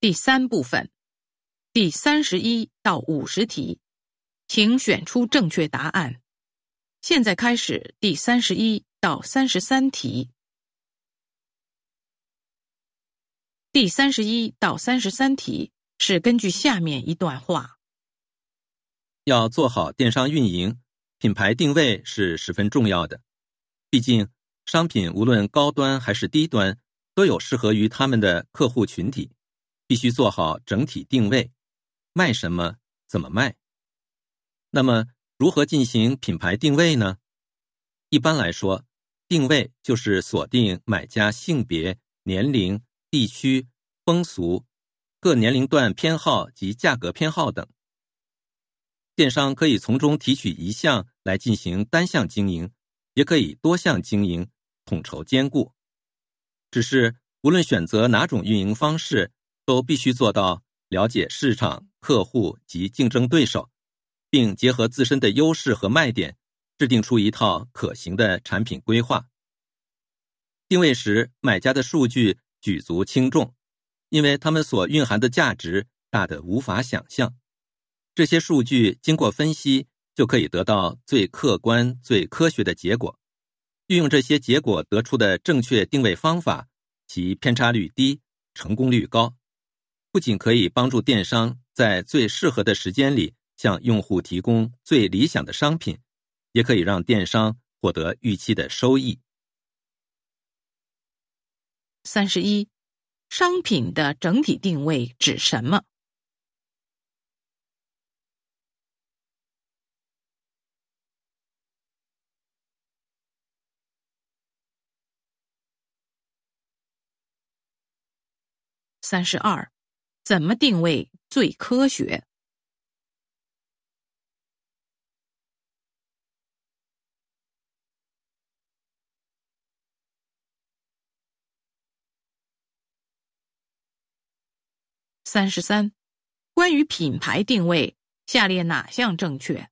第三部分，第三十一到五十题，请选出正确答案。现在开始第三十一到三十三题。第三十一到三十三题是根据下面一段话：要做好电商运营，品牌定位是十分重要的。毕竟，商品无论高端还是低端，都有适合于他们的客户群体。必须做好整体定位，卖什么，怎么卖。那么，如何进行品牌定位呢？一般来说，定位就是锁定买家性别、年龄、地区、风俗、各年龄段偏好及价格偏好等。电商可以从中提取一项来进行单项经营，也可以多项经营，统筹兼顾。只是无论选择哪种运营方式。都必须做到了解市场、客户及竞争对手，并结合自身的优势和卖点，制定出一套可行的产品规划。定位时，买家的数据举足轻重，因为他们所蕴含的价值大得无法想象。这些数据经过分析，就可以得到最客观、最科学的结果。运用这些结果得出的正确定位方法，其偏差率低，成功率高。不仅可以帮助电商在最适合的时间里向用户提供最理想的商品，也可以让电商获得预期的收益。三十一，商品的整体定位指什么？三十二。怎么定位最科学？三十三，关于品牌定位，下列哪项正确？